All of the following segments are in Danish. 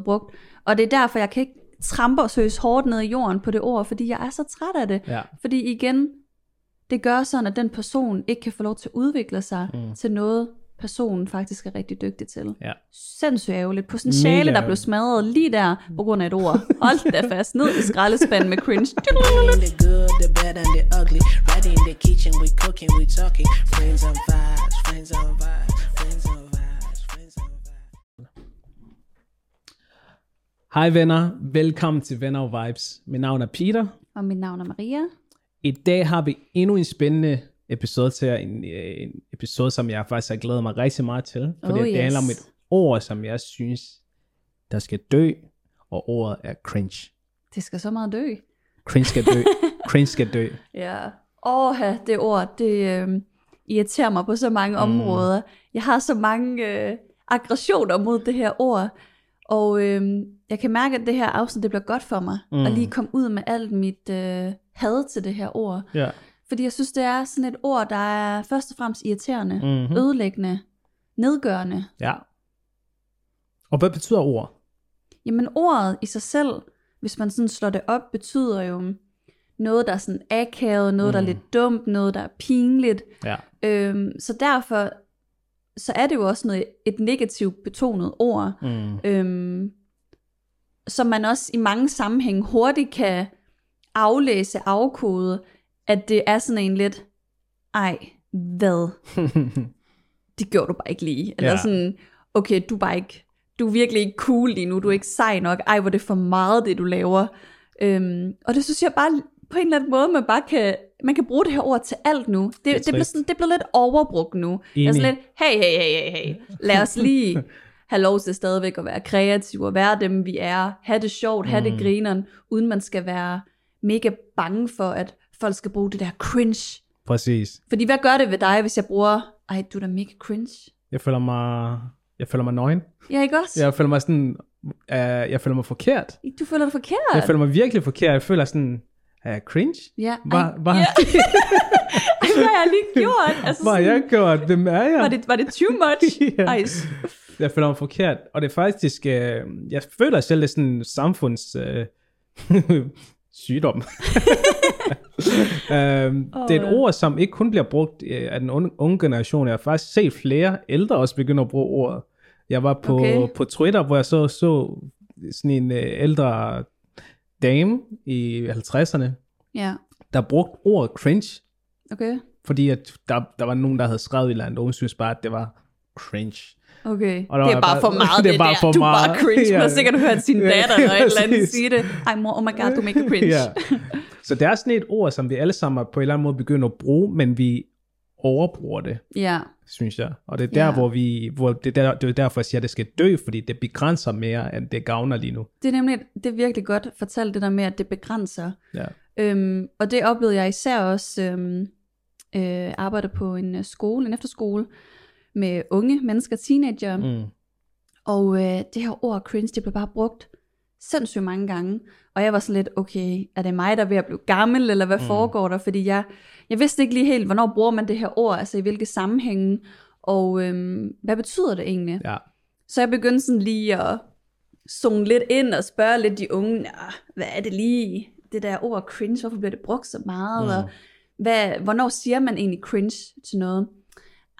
brugt. Og det er derfor, jeg kan ikke trampe og søges hårdt ned i jorden på det ord, fordi jeg er så træt af det. Ja. Fordi igen, det gør sådan, at den person ikke kan få lov til at udvikle sig mm. til noget, personen faktisk er rigtig dygtig til. Ja. Sindssygt ærgerligt. Potentiale, der blev smadret lige der på grund af et ord. Hold da fast. Ned i skraldespanden med cringe. In the good, the bad, and the ugly. Right in the kitchen, we cooking, we talking. Friends on vibes, friends on vibes, friends on vibes, Hej venner, velkommen til Venner og Vibes. Mit navn er Peter. Og mit navn er Maria. I dag har vi endnu en spændende episode til jer. En, øh, en episode, som jeg faktisk har glædet mig rigtig meget til. Fordi Oh, det handler om yes. et ord, som jeg synes, der skal dø. Og ordet er cringe. Det skal så meget dø. Cringe skal dø. cringe skal dø. Ja. Åh, det ord, det øh, irriterer mig på så mange mm. områder. Jeg har så mange øh, aggressioner mod det her ord. Og øh, jeg kan mærke, at det her afsnit, det bliver godt for mig. Mm. At lige komme ud med alt mit øh, had til det her ord. Ja. Fordi jeg synes, det er sådan et ord, der er først og fremmest irriterende, Mhm. mm-hmm. ødelæggende, nedgørende. ja. Og hvad betyder ord? Jamen ordet i sig selv, hvis man sådan slår det op, betyder jo noget, der er sådan akavet, noget, mm. der er lidt dumt, noget, der er pinligt. Ja. Øhm, så derfor så er det jo også noget, et negativt betonet ord, Mm. øhm, som man også i mange sammenhænge hurtigt kan aflæse, afkode, at det er sådan en lidt, ej, hvad? det gjorde du bare ikke lige. Eller Ja. sådan, okay, du er bare ikke, du er virkelig ikke cool lige nu, du er ikke sej nok, ej, hvor er det for meget, det du laver. Øhm, og det synes jeg bare, på en eller anden måde, man bare kan, man kan bruge det her ord til alt nu. Det, det, det, trist. sådan, det bliver lidt overbrugt nu. Er sådan Enig. lidt, hey, hey, hey, hey, hey, lad os lige have lov til stadigvæk at være kreative, og være dem, vi er, have det sjovt, have Mm. det grineren, uden man skal være mega bange for, at folk skal bruge det der cringe. Præcis. Fordi hvad gør det ved dig, hvis jeg bruger, ej, du er da mega cringe? Jeg føler mig, jeg føler mig nøgen. Ja, ikke også? Jeg føler mig sådan, uh, jeg føler mig forkert. Du føler dig forkert. Jeg føler mig virkelig forkert. Jeg føler sådan, er jeg cringe? Ja, ej, hvad, ja. ej, hvad har jeg lige gjort? Altså, hvad har jeg gjort? Hvem er jeg? var, det, var det too much? Ja. Ej, Jeg føler mig forkert. Og det er faktisk, øh, jeg føler selv, det er sådan samfunds øh, sygdom. øhm, det er et ord, som ikke kun bliver brugt øh, af den unge, unge generation. Jeg har faktisk set flere ældre også begynde at bruge ordet. Jeg var på, Okay. på Twitter, hvor jeg så, så sådan en øh, ældre dame i 50'erne, ja, der brugte ordet cringe, okay. fordi at der, der var nogen, der havde skrevet et eller andet, og hun synes bare, at det var cringe. Okay, Og det er bare bare- for meget det det, er bare der. for du er bare cringe. Man har sikkert hørt sin Ja, datter eller et eller andet sige det. Ej mor, oh my god, du make cringe. Ja. Så det er sådan et ord, som vi alle sammen på en eller anden måde begynder at bruge, men vi overbruger det, ja. synes jeg. Og det er der, Ja. hvor vi, hvor det, er der, det er derfor, jeg siger, at det skal dø, fordi det begrænser mere, end det gavner lige nu. Det er nemlig, det er virkelig godt fortalt det der med, at det begrænser. Ja. Øhm, og det oplevede jeg især også, øhm, øh, arbejde på en øh, skole, en efterskole, med unge mennesker, teenager. Mm. Og øh, det her ord cringe, det blev bare brugt sindssygt mange gange. Og jeg var sådan lidt, okay, er det mig, der er ved at blive gammel, eller hvad mm. foregår der? Fordi jeg, jeg vidste ikke lige helt, hvornår bruger man det her ord, altså i hvilke sammenhænge, og øhm, hvad betyder det egentlig? Ja. Så jeg begyndte sådan lige at zone lidt ind og spørge lidt de unge, "Nå, hvad er det lige, det der ord cringe, hvorfor bliver det brugt så meget, mm. og hvad, hvornår siger man egentlig cringe til noget?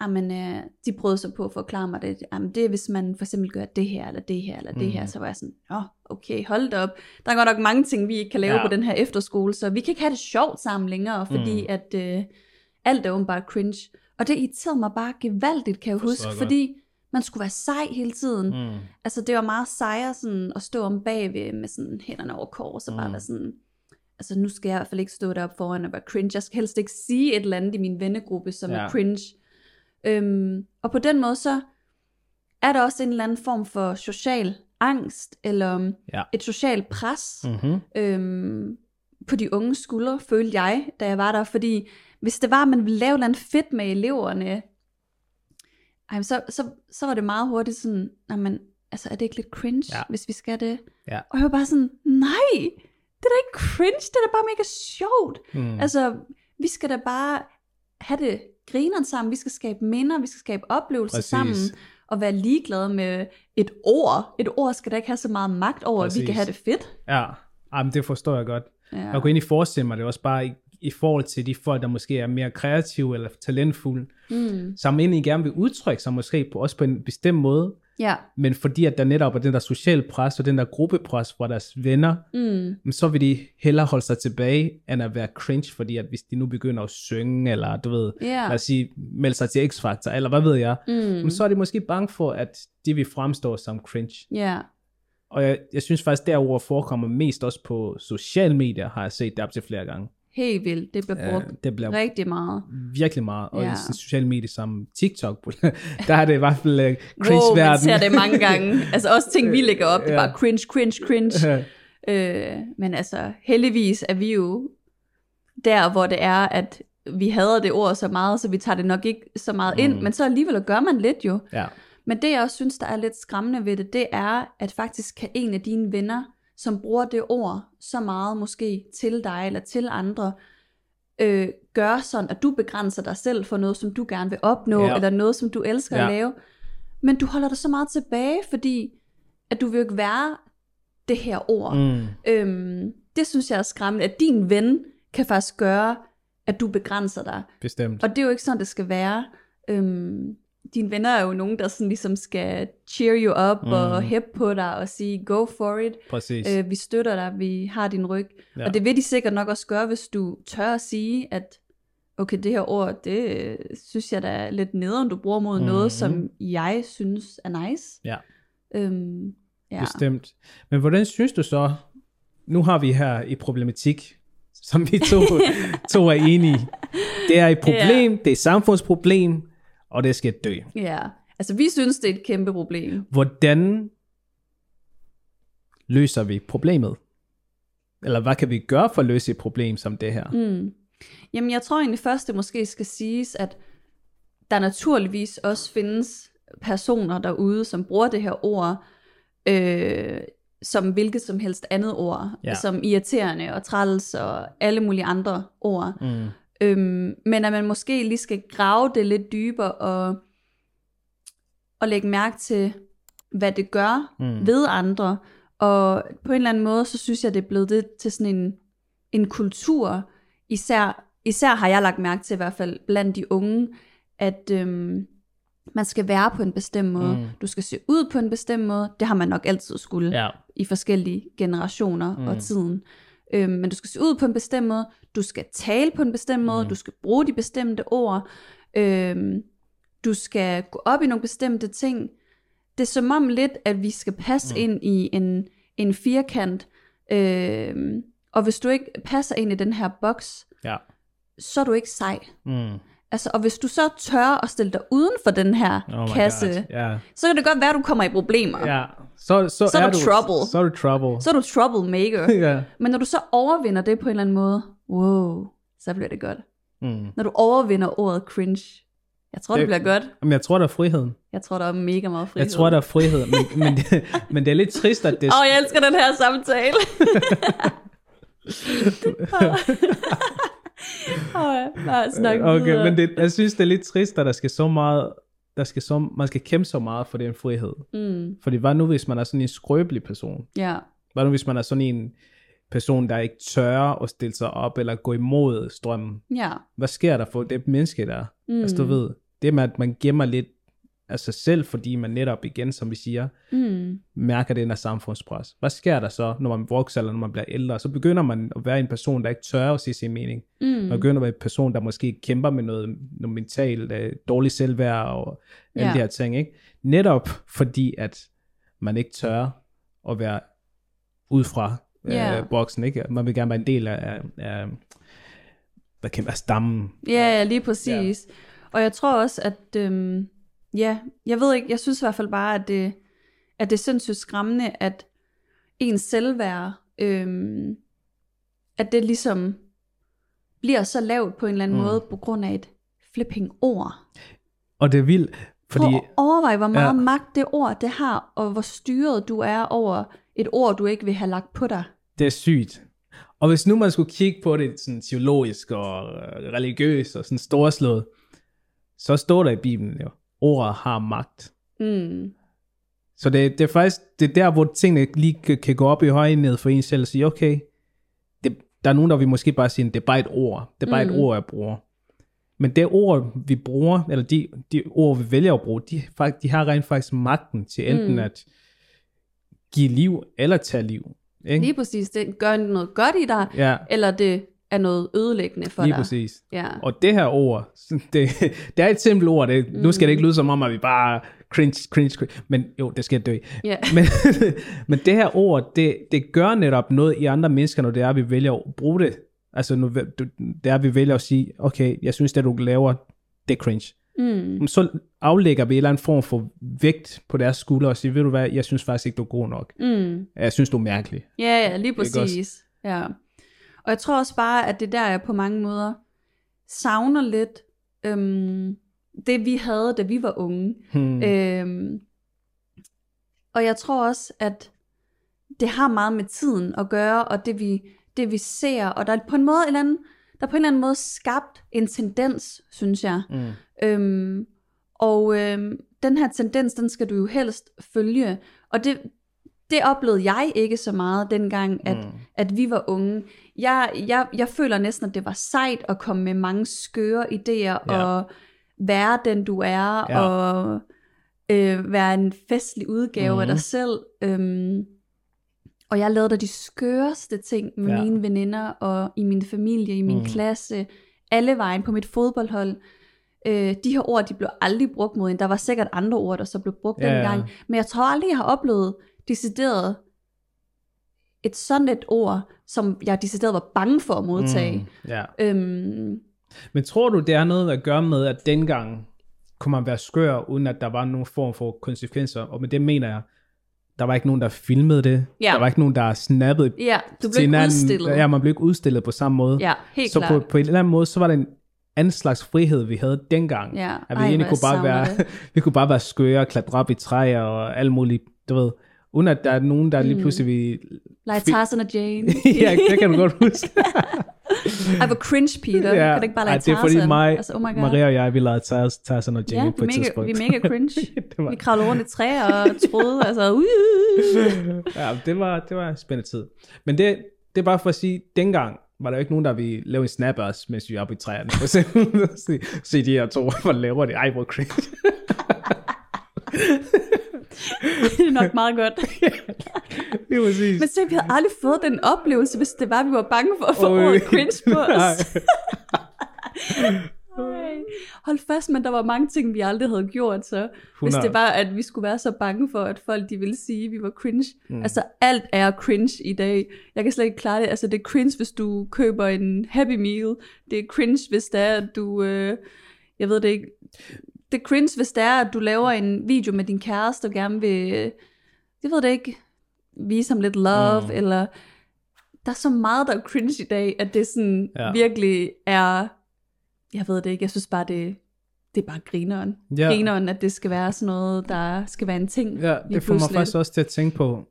Jamen, øh, de prøvede så på at forklare mig det. Jamen, det er, hvis man for eksempel gør det her, eller det her, eller det her. Så var jeg sådan, åh, okay, hold da op. Der er godt nok mange ting, vi ikke kan lave Ja. på den her efterskole, så vi kan ikke have det sjovt sammen længere, fordi mm. at øh, alt er åbenbart cringe. Og det irriterede mig bare gevaldigt, kan jeg huske, fordi man skulle være sej hele tiden. Mm. Altså, det var meget sejere sådan, at stå om bagved med sådan hænderne over kors, og bare Mm. være sådan, altså nu skal jeg i hvert fald ikke stå deroppe foran og være cringe. Jeg skal helst ikke sige et eller andet i min vennegruppe, som Ja. er cringe. Øhm, og på den måde så er der også en eller anden form for social angst, eller Ja. et socialt pres Mm-hmm. øhm, på de unge skuldre, følte jeg, da jeg var der. Fordi hvis det var, at man ville lave noget fedt med eleverne, ej, så, så, så var det meget hurtigt sådan, men altså er det ikke lidt cringe, ja. hvis vi skal det? Ja. Og jeg var bare sådan, nej, det er da ikke cringe, det er da bare mega sjovt. Mm. Altså, vi skal da bare have det grineren sammen, vi skal skabe minder, vi skal skabe oplevelser Præcis. sammen. at være ligeglad med et ord. Et ord skal da ikke have så meget magt over, at vi kan Præcis. have det fedt. Ja, Jamen, det forstår jeg godt. Ja. Jeg kunne egentlig forestille mig det også bare i, i forhold til de folk, der måske er mere kreative eller talentfulde, Mm. som egentlig gerne vil udtrykke sig måske på, også på en bestemt måde, Ja. men fordi at der netop er den der social pres og den der gruppepres fra deres venner, Mm. så vil de hellere holde sig tilbage, end at være cringe, fordi at hvis de nu begynder at synge, eller du ved, Ja. lad os sige, melde sig til X-Factor, eller hvad ved jeg, Mm. så er de måske bange for, at de vil fremstå som cringe. Ja. Og jeg, jeg synes faktisk, derover forekommer mest også på sociale medier, har jeg set det op til flere gange. Helt vildt. Det bliver brugt Uh, det bliver rigtig meget. virkelig meget, og Ja. i sociale medier som TikTok, der er det i hvert fald uh, Wow, man cringe-verden. ser det mange gange. Altså også ting, vi lægger op, det er Ja. bare cringe, cringe, cringe. Øh, men altså, heldigvis er vi jo der, hvor det er, at vi hader det ord så meget, så vi tager det nok ikke så meget ind, Mm. men så alligevel gør man lidt jo. ja. Men det jeg også synes, der er lidt skræmmende ved det, det er, at faktisk kan en af dine venner, som bruger det ord så meget måske til dig eller til andre, øh, gøre sådan, at du begrænser dig selv for noget, som du gerne vil opnå, Ja. eller noget, som du elsker Ja. at lave. Men du holder dig så meget tilbage, fordi at du vil jo ikke være det her ord. Mm. Øhm, det synes jeg er skræmmende, at din ven kan faktisk gøre, at du begrænser dig. Bestemt. Og det er jo ikke sådan, det skal være. Øhm, dine venner er jo nogen, der sådan ligesom skal cheer you up mm. og hæppe på dig og sige, go for it. Præcis. Øh, vi støtter dig, vi har din ryg. Ja. Og det vil de sikkert nok også gøre, hvis du tør at sige, at okay, det her ord, det øh, synes jeg da er lidt nederen, du bruger mod mm. Mhm. noget, som jeg synes er nice. Ja. Øhm, ja. Bestemt. Men hvordan synes du så, nu har vi her i problematik, som vi to, to er enige i. Det er et problem, det er et samfundsproblem, og det skal dø. ja. Altså, vi synes, det er et kæmpe problem. Hvordan løser vi problemet? Eller hvad kan vi gøre for at løse et problem som det her? Mm. Jamen, jeg tror egentlig først, det måske skal siges, at der naturligvis også findes personer derude, som bruger det her ord, øh, som hvilket som helst andet ord, Ja. som irriterende og træls og alle mulige andre ord. Mm. Øhm, men at man måske lige skal grave det lidt dybere og, og lægge mærke til, hvad det gør Mm. ved andre. Og på en eller anden måde, så synes jeg, det er blevet det til sådan en, en kultur. Især, især har jeg lagt mærke til i hvert fald blandt de unge, at øhm, man skal være på en bestemt måde. Mm. Du skal se ud på en bestemt måde. Det har man nok altid skulle Ja. i forskellige generationer mm. og tiden. Øhm, men du skal se ud på en bestemt måde, du skal tale på en bestemt måde, Mm. du skal bruge de bestemte ord, øhm, du skal gå op i nogle bestemte ting. Det er som om lidt, at vi skal passe Mm. ind i en, en firkant, øhm, og hvis du ikke passer ind i den her boks, Ja. så er du ikke sej. Mm. Altså, og hvis du så tør at stille dig uden for den her Oh kasse, God. Ja. så kan det godt være, at du kommer i problemer. ja. Så, så, Så er du trouble. Så er du trouble. Så er du troublemaker. ja. Men når du så overvinder det på en eller anden måde, wow, så bliver det godt. Mm. Når du overvinder ordet cringe, jeg tror, det, Det- det bliver godt. Men jeg tror, der er friheden. Jeg tror, der er mega meget frihed. Jeg tror, der er frihed, men, men, det, men det er lidt trist, at det... Åh, oh, jeg elsker den her samtale. Snak okay, videre. men det, jeg synes, det er lidt trist, at der skal så meget... Der skal så, man skal kæmpe så meget for den frihed. Mm, Fordi hvad nu, hvis man er sådan en skrøbelig person? ja, Hvad nu, hvis man er sådan en person, der ikke tør at stille sig op, eller gå imod strømmen? ja. Hvad sker der for det menneske der? Mm, Altså, du ved, det med, at man gemmer lidt af sig selv, fordi man netop igen, som vi siger, mm, mærker den her samfundspres. Hvad sker der så, når man vokser, eller når man bliver ældre? Så begynder man at være en person, der ikke tør at sige sin mening. mm, Man begynder at være en person, der måske kæmper med noget, noget mentalt, uh, dårlig selvværd og alle Ja. de her ting. Ikke? Netop fordi, at man ikke tør at være ud fra uh, Ja. boksen. Ikke? Man vil gerne være en del af, af hvad kan af stammen. Ja, ja, lige præcis. Ja. Og jeg tror også, at, øhm, ja, jeg ved ikke, jeg synes i hvert fald bare, at det, at det er sindssygt skræmmende, at ens selvværd, øhm, at det ligesom bliver så lavt på en eller anden Mm. måde, på grund af et flipping ord. Og det er vildt, Fordi. Prøv at overveje, hvor meget Ja. ja. magt det ord det har, og hvor styret du er over et ord, du ikke vil have lagt på dig. Det er sygt. Og hvis nu man skulle kigge på det sådan teologisk og øh, religiøst og sådan storslået, så står der i Bibelen jo, ordet har magt. Mm. Så det, det er faktisk det er der, hvor tingene lige kan, kan gå op i højden ned for en selv og sige, okay, det, der er nogen, der vil måske bare sige, det er bare et ord. Det er bare mm. et ord, jeg bruger. Men det ord, vi bruger, eller de, de ord, vi vælger at bruge, de, de har rent faktisk magten til enten mm. at give liv eller tage liv. Ikke? Lige præcis, det gør noget godt i dig, Ja, eller det er noget ødelæggende for lige dig. præcis. Ja. Og det her ord, det, det er et simpelt ord. Det, Nu skal det ikke lyde som om, at vi bare cringe, cringe, cringe. Men jo, det skal dø. Ja. Men, men det her ord, det, det gør netop noget i andre mennesker, når det er, at vi vælger at bruge det. Altså, nu, det er, at vi vælger at sige, okay, jeg synes, det du laver, det er cringe. Mm. Så aflægger vi en eller anden form for vægt på deres skuldre og siger, ved du hvad, jeg synes faktisk ikke, du er god nok. Mm. Jeg synes, du er mærkelig. Ja, ja, lige præcis. Ja. Og jeg tror også bare, at det der er på mange måder savner lidt øhm, det, vi havde, da vi var unge. Hmm. Øhm, og jeg tror også, at det har meget med tiden at gøre, og det vi, det vi ser, og der er på en måde en eller anden, der er på en eller anden måde skabt en tendens, synes jeg. Mm. Øhm, og øhm, den her tendens, den skal du jo helst følge. Og det, det oplevede jeg ikke så meget dengang, at, mm. at vi var unge. Jeg, jeg, jeg føler næsten, at det var sejt at komme med mange skøre idéer, Ja. og være den du er, Ja. og øh, være en festlig udgave Mhm. af dig selv. Øhm, og jeg lavede da de skøreste ting med Ja. mine veninder, og i min familie, i min mm. klasse, alle vejen på mit fodboldhold. Øh, de her ord, de blev aldrig brugt mod en. Der var sikkert andre ord, der så blev brugt ja. dengang. Men jeg tror aldrig, jeg har oplevet decideret et sådan et ord, som jeg decideret var bange for at modtage. Mm. Ja. Øhm, Men tror du, det er noget at gøre med, at dengang kunne man være skør, uden at der var nogen form for konsekvenser? Og med det mener jeg, der var ikke nogen, der filmede det. Ja. Der var ikke nogen, der snappede ja, du blev ikke udstillet. Ja, man blev ikke udstillet på samme måde. ja helt så klart. på, på en eller anden måde, så var det en anden slags frihed, vi havde dengang. Ja. At vi Ej, egentlig kunne bare være, vi kunne bare være skøre, klatre op i træer og alt muligt, du ved. Uden at der er nogen, der lige Mm. pludselig vil... Like Tarzan og Jane. ja, det kan du godt huske. Ej, hvor cringe, Peter. Ja. Kan du ikke bare lade Ej, det er fordi Tarzan? mig, altså, oh my God. Maria og jeg, vi Tars- Tarzan og Jane Ja, på et mega, tidspunkt. vi er mega cringe. var, Vi kravlede rundt i træer og troede, altså, uh, ja, det var, det var en spændende tid. Men det, det er bare for at sige, dengang var der jo ikke nogen, der ville lave en snap af os, mens vi er oppe i træerne. For eksempel, se, se de her to, hvor laver det. Ej, hvor cringe. Det er nok meget godt. det var præcis. Men se, vi havde aldrig fået den oplevelse, hvis det var, vi var bange for at få Oj. ordet cringe på os. Nej. Ej. Hold fast, men der var mange ting, vi aldrig havde gjort, så hvis 100. det var, at vi skulle være så bange for, at folk de ville sige, at vi var cringe. Mm. Altså alt er cringe i dag. Jeg kan slet ikke klare det. Altså det er cringe, hvis du køber en Happy Meal. Det er cringe, hvis det er, at du... Øh, jeg ved det ikke. Det cringe, hvis det er, at du laver en video med din kæreste, og gerne vil... øh, Jeg ved det ikke. Vise ham lidt love, Mm. eller... Der er så meget, der er cringe i dag, at det sådan Ja. virkelig er... Jeg ved det ikke. Jeg synes bare, det, det er bare grineren. Ja. Grineren, at det skal være sådan noget, der skal være en ting. Ja, det får mig faktisk også til at tænke på,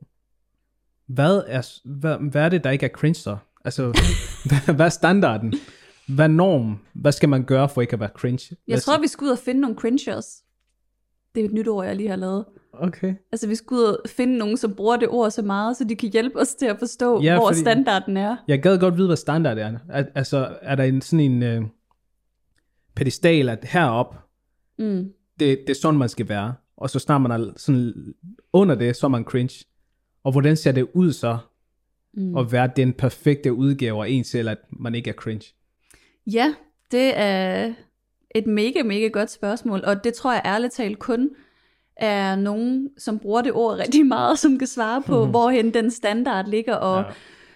hvad er, hvad, hvad er det, der ikke er cringe så? Altså, hvad er standarden? Hvad norm? Hvad skal man gøre for ikke at være cringe? Jeg Hvad- tror, vi skal ud og finde nogle cringers. Det er et nyt ord, jeg lige har lavet. Okay. Altså, vi skal ud og finde nogen, som bruger det ord så meget, så de kan hjælpe os til at forstå, Ja, hvor standarden er. Jeg gad godt vide, hvad standard er. Al- Altså, er der en sådan en øh, pedestal, at herop, Mm. det, det er sådan, man skal være. Og så snart man er sådan under det, så er man cringe. Og hvordan ser det ud så, Mm. at være den perfekte udgave af en selv, at man ikke er cringe? Ja, det er et mega, mega godt spørgsmål, og det tror jeg ærligt talt kun er nogen, som bruger det ord rigtig meget, som kan svare på, Mhm. hvorhen den standard ligger, og Ja. ja.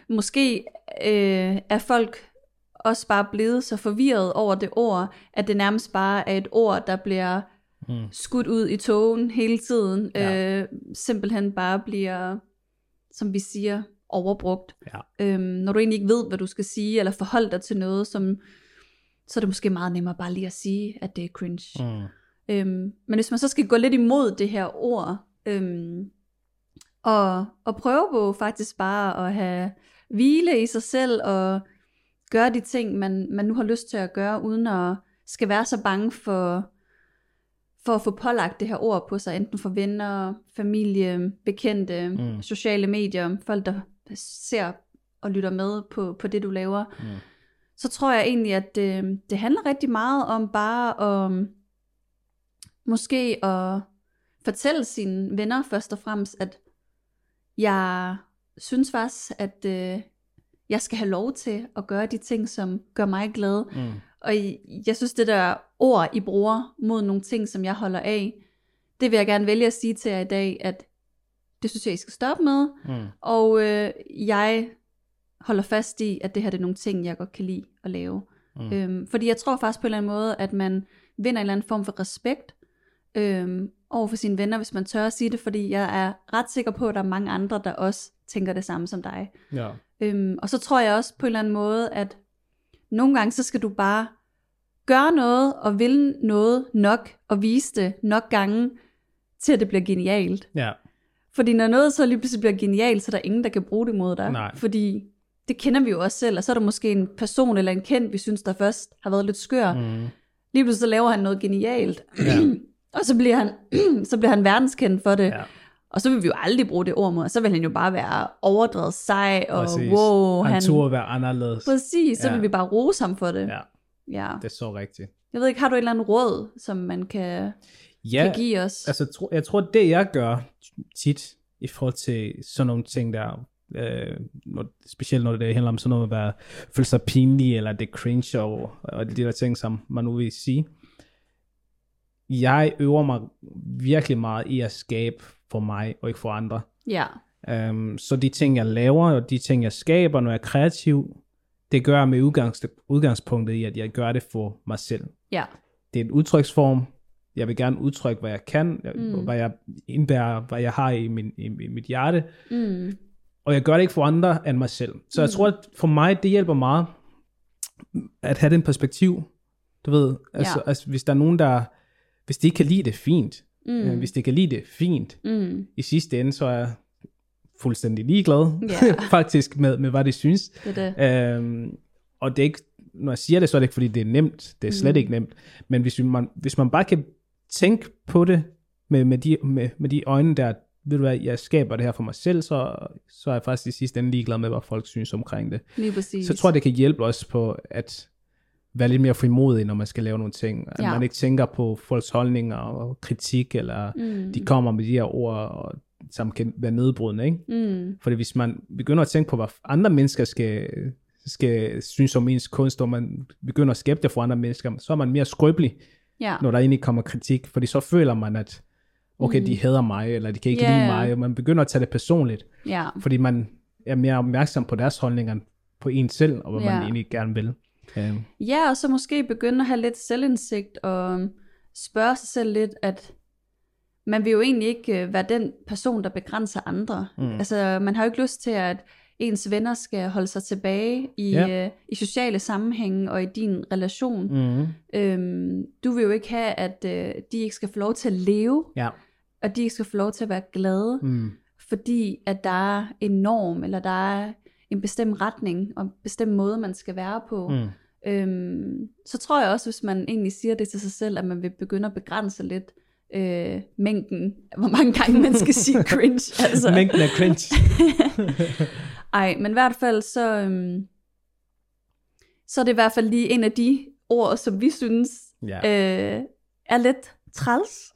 måske øh, er folk også bare blevet så forvirret over det ord, at det nærmest bare er et ord, der bliver Mm. skudt ud i togen hele tiden, Ja. øh, simpelthen bare bliver, som vi siger, overbrugt. Ja. Øhm, når du egentlig ikke ved, hvad du skal sige, eller forholde dig til noget, som, så er det måske meget nemmere bare lige at sige, at det er cringe. Mm. Øhm, men hvis man så skal gå lidt imod det her ord, øhm, og, og prøve på faktisk bare at have hvile i sig selv, og gøre de ting, man, man nu har lyst til at gøre, uden at skal være så bange for, for at få pålagt det her ord på sig, enten for venner, familie, bekendte, mm. sociale medier, folk der ser og lytter med på, på det, du laver, mm. Så tror jeg egentlig, at det, det handler rigtig meget om bare at måske at fortælle sine venner først og fremmest, at jeg synes faktisk, at øh, jeg skal have lov til at gøre de ting, som gør mig glad. Mm. Og jeg synes, det der ord, I bruger mod nogle ting, som jeg holder af, det vil jeg gerne vælge at sige til jer i dag, at det synes jeg, I skal stoppe med. Mm. Og øh, jeg holder fast i, at det her det er nogle ting, jeg godt kan lide at lave. Mm. Øhm, fordi jeg tror faktisk på en eller anden måde, at man vinder en eller anden form for respekt øhm, over for sine venner, hvis man tør at sige det, fordi jeg er ret sikker på, at der er mange andre, der også tænker det samme som dig. Ja. Øhm, og så tror jeg også på en eller anden måde, at nogle gange, så skal du bare gøre noget, og vil noget nok, og vise det nok gange, til at det bliver genialt. Ja. Fordi når noget så lige pludselig bliver genialt, så er der ingen, der kan bruge det mod dig. Nej. Fordi det kender vi jo også selv, og så er der måske en person eller en kendt, vi synes, der først har været lidt skør. Mm. Lige pludselig så laver han noget genialt. Ja. og så bliver han, så bliver han verdenskendt for det. Ja. Og så vil vi jo aldrig bruge det ord mod, så vil han jo bare være overdrevet sej, og Præcis. wow, Han han... turde være anderledes. Præcis, så Ja. vil vi bare rose ham for det. Ja, ja. det er så rigtigt. Jeg ved ikke, har du et eller andet råd, som man kan, Ja, kan give os? altså, jeg tror, det jeg gør tit i forhold til sådan nogle ting der, øh, når, specielt når det handler om sådan noget at være, føle sig pinlig, eller det cringe, og, og de der ting, som man nu vil sige. Jeg øver mig virkelig meget i at skabe for mig, og ikke for andre. Ja, Um, så de ting, jeg laver, og de ting, jeg skaber, når jeg er kreativ, det gør jeg med udgangs, udgangspunktet i, at jeg gør det for mig selv. ja, Det er en udtryksform. Jeg vil gerne udtrykke, hvad jeg kan, mm. hvad jeg indbærer, hvad jeg har i, min, i, i mit hjerte. mm, Og jeg gør det ikke for andre end mig selv. Så jeg tror, at for mig, det hjælper meget at have den perspektiv. Du ved, altså, Ja. altså hvis der er nogen, der, hvis de ikke kan lide det, fint. mm, Mm. Hvis de kan lide det, fint. mm, I sidste ende, så er jeg fuldstændig ligeglad, Ja. faktisk, med, med hvad de synes. det det. Øhm, og det er ikke, når jeg siger det, så er det ikke, fordi det er nemt. Det er slet Mm. ikke nemt. Men hvis man, hvis man bare kan tænke på det med, med, de, med, med de øjne der, ved du hvad, jeg skaber det her for mig selv, så, så er jeg faktisk i sidste ende ligeglad med, hvad folk synes omkring det. Lige præcis. Så jeg tror, det kan hjælpe os på at være lidt mere frimodig, når man skal lave nogle ting. At Ja. man ikke tænker på folks holdninger og kritik, eller Mm. de kommer med de her ord, og, som kan være nedbrydende, ikke? Mm, Fordi hvis man begynder at tænke på, hvad andre mennesker skal, skal synes om ens kunst, og man begynder at skabe det for andre mennesker, så er man mere skrøbelig, ja, når der egentlig kommer kritik, fordi så føler man, at okay, Mm. de hader mig, eller de kan ikke Ja, lide mig, og man begynder at tage det personligt, ja, fordi man er mere opmærksom på deres holdninger på en selv, og hvad Ja. man egentlig gerne vil. Um, Ja, og så måske begynde at have lidt selvindsigt og spørge sig selv lidt, at man vil jo egentlig ikke øh, være den person, der begrænser andre. Mm. Altså, man har jo ikke lyst til, at ens venner skal holde sig tilbage i, Ja. øh, i sociale sammenhænge og i din relation. mm, Øhm, du vil jo ikke have, at øh, de ikke skal få lov til at leve, ja. Og de skal få lov til at være glade, Mm, fordi at der er en norm, eller der er en bestemt retning, og en bestemt måde, man skal være på. mm. Øhm, så tror jeg også, hvis man egentlig siger det til sig selv, at man vil begynde at begrænse lidt øh, mængden, hvor mange gange man skal sige cringe. Altså. Mængden af cringe. Ej, men i hvert fald så, øhm, så er det i hvert fald lige en af de ord, som vi synes Ja, øh, er lidt træls.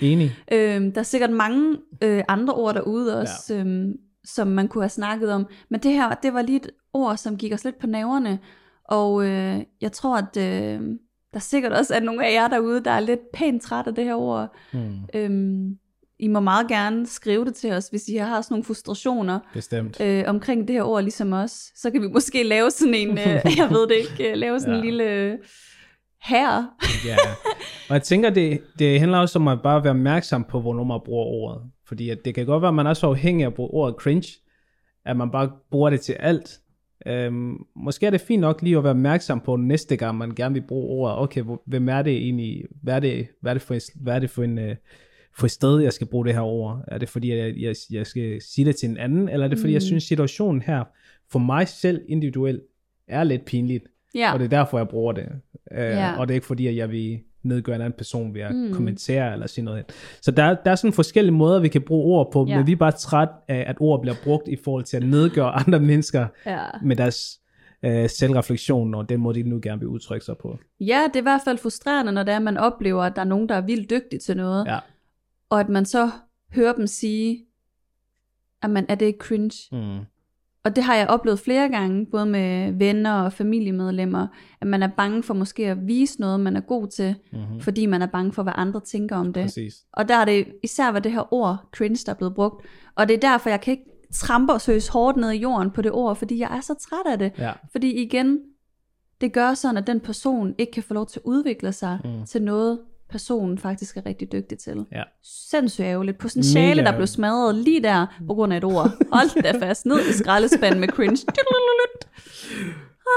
enig. øhm, der er sikkert mange øh, andre ord derude også, ja. øhm, som man kunne have snakket om. Men det her, det var lige et ord, som gik os lidt på naverne. Og øh, jeg tror, at øh, der sikkert også er nogle af jer derude, der er lidt pænt træt af det her ord. Mm, Øhm, I må meget gerne skrive det til os, hvis I har sådan nogle frustrationer bestemt. øh, omkring det her ord, ligesom os. Så kan vi måske lave sådan en, øh, jeg ved det ikke, øh, lave sådan ja. en lille her. Ja, og jeg tænker, det, det handler også om at bare være opmærksom på, hvornår man bruger ordet. Fordi at det kan godt være, at man er så afhængig af at bruge ordet cringe, at man bare bruger det til alt. Øhm, måske er det fint nok lige at være opmærksom på næste gang, man gerne vil bruge ordet. Okay, hvem er det egentlig? Hvad er det, hvad er det for, en- hvad er det for en... øh, for et sted, jeg skal bruge det her ord? Er det fordi, jeg, jeg, jeg skal sige det til en anden, eller er det fordi, mm. jeg synes, situationen her, for mig selv individuelt, er lidt pinligt, Ja, og det er derfor, jeg bruger det. Uh, Ja. Og det er ikke fordi, at jeg vil nedgøre en anden person ved at mm. kommentere eller sige noget. Så der, der er sådan forskellige måder, vi kan bruge ord på, Ja. men vi er bare træt af, at ord bliver brugt i forhold til at nedgøre andre mennesker Ja. med deres øh, selvreflektion, og den måde, de nu gerne vil udtrykke sig på. ja, det er i hvert fald frustrerende, når det er, at man oplever, at der er nogen, der er vildt dygtige til noget, Ja. og at man så hører dem sige, at man er det ikke cringe. Mm. Og det har jeg oplevet flere gange, både med venner og familiemedlemmer, at man er bange for måske at vise noget, man er god til, Mm-hmm. fordi man er bange for, hvad andre tænker om det. Præcis. Og der er det især var det her ord, cringe, der er blevet brugt. Og det er derfor, jeg kan ikke trampe og søges hårdt ned i jorden på det ord, fordi jeg er så træt af det. Ja. Fordi igen, det gør sådan, at den person ikke kan få lov til at udvikle sig mm. til noget, personen faktisk er rigtig dygtig til. Ja. Sindssygt ærgerligt. Potentiale, der blev smadret lige der på grund af et ord. Hold da fast. Ned i skraldespanden med cringe.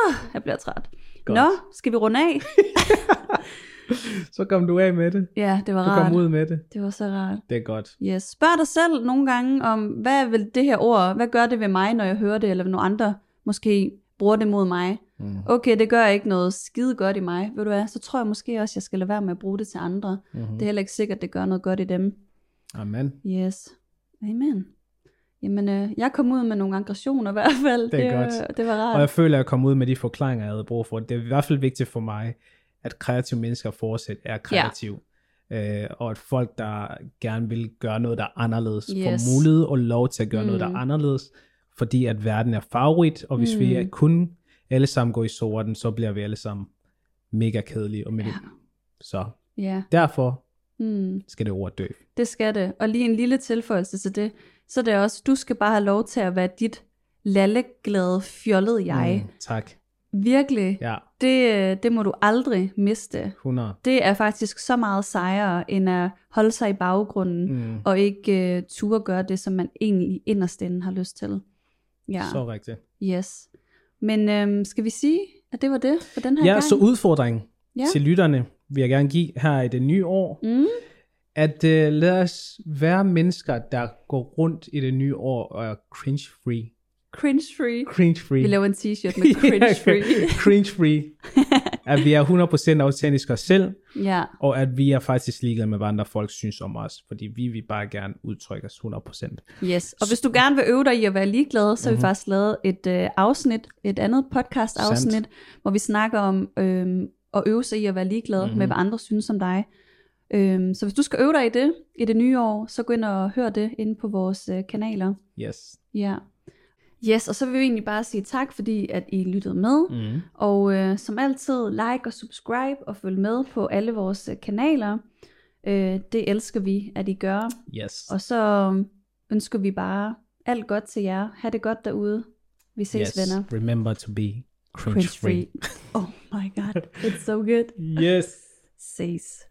Ah, jeg bliver træt. Godt. Nå, skal vi runde af? Så kom du af med det. Ja, det var Du rart. kom ud med det. Det var så rart. Det er godt. Yes. Spørg dig selv nogle gange om, hvad vil det her ord, hvad gør det ved mig, når jeg hører det, eller nogle andre måske bruger det mod mig. Mm. Okay, det gør ikke noget skide godt i mig, ved du hvad, så tror jeg måske også, jeg skal lade være med at bruge det til andre. Mm-hmm. Det er heller ikke sikkert, det gør noget godt i dem. Amen. Yes. Amen. Jamen, øh, jeg kom ud med nogle aggressioner i hvert fald. Det er øh, godt. Det var rart. Og jeg føler, at jeg kom ud med de forklaringer, jeg havde brug for. Det er i hvert fald vigtigt for mig, at kreative mennesker fortsat er kreative. Ja. Øh, og at folk, der gerne vil gøre noget, der er anderledes, yes. Får mulighed og lov til at gøre mm. noget, der Mm. er anderledes, fordi at verden er farverig, og hvis mm. vi Mm. kun alle sammen går i sorten, så bliver vi alle sammen mega kedelige. Og med Ja. Så Ja, derfor hmm, skal det ord dø. det skal det. Og lige en lille tilføjelse til det, så er det også, du skal bare have lov til at være dit lalleglade, fjollede jeg. Mm, tak. Virkelig. Ja, Det, øh, det må du aldrig miste. 100. Det er faktisk så meget sejere, end at holde sig i baggrunden, Mm, og ikke uh, turde gøre det, som man egentlig inderst inde har lyst til. Ja, Så rigtigt. yes. Men øhm, skal vi sige, at det var det for den her Ja, gang? så udfordringen Ja. ja. til lytterne vil jeg gerne give her i det nye år, Mm, at uh, lad os være mennesker, der går rundt i det nye år og er cringe-free. cringe-free. Cringe-free. Vi laver en t-shirt med cringe-free. cringe-free. At vi er 100% autentiske os selv, ja, og at vi er faktisk ligeglade med, hvad andre folk synes om os, fordi vi vil bare gerne udtrykke os 100%. yes. Og hvis du gerne vil øve dig i at være ligeglad, så har Mhm. vi faktisk lavet et øh, afsnit, et andet podcast-afsnit, hvor vi snakker om øhm, at øve sig i at være ligeglad Mhm. med, hvad andre synes om dig. Øhm, så hvis du skal øve dig i det i det nye år, så gå ind og hør det inde på vores øh, kanaler. Yes. Ja. Yes, og så vil vi egentlig bare sige tak, fordi at I lyttede med. Mm. Og øh, som altid, like og subscribe og følg med på alle vores øh, kanaler. Øh, det elsker vi, at I gør. Yes. Og så øh, ønsker vi bare alt godt til jer. Ha' det godt derude. Vi ses, yes. venner. Remember to be Cringe cringe-free. free. Oh my god, it's so good. Yes. Ses.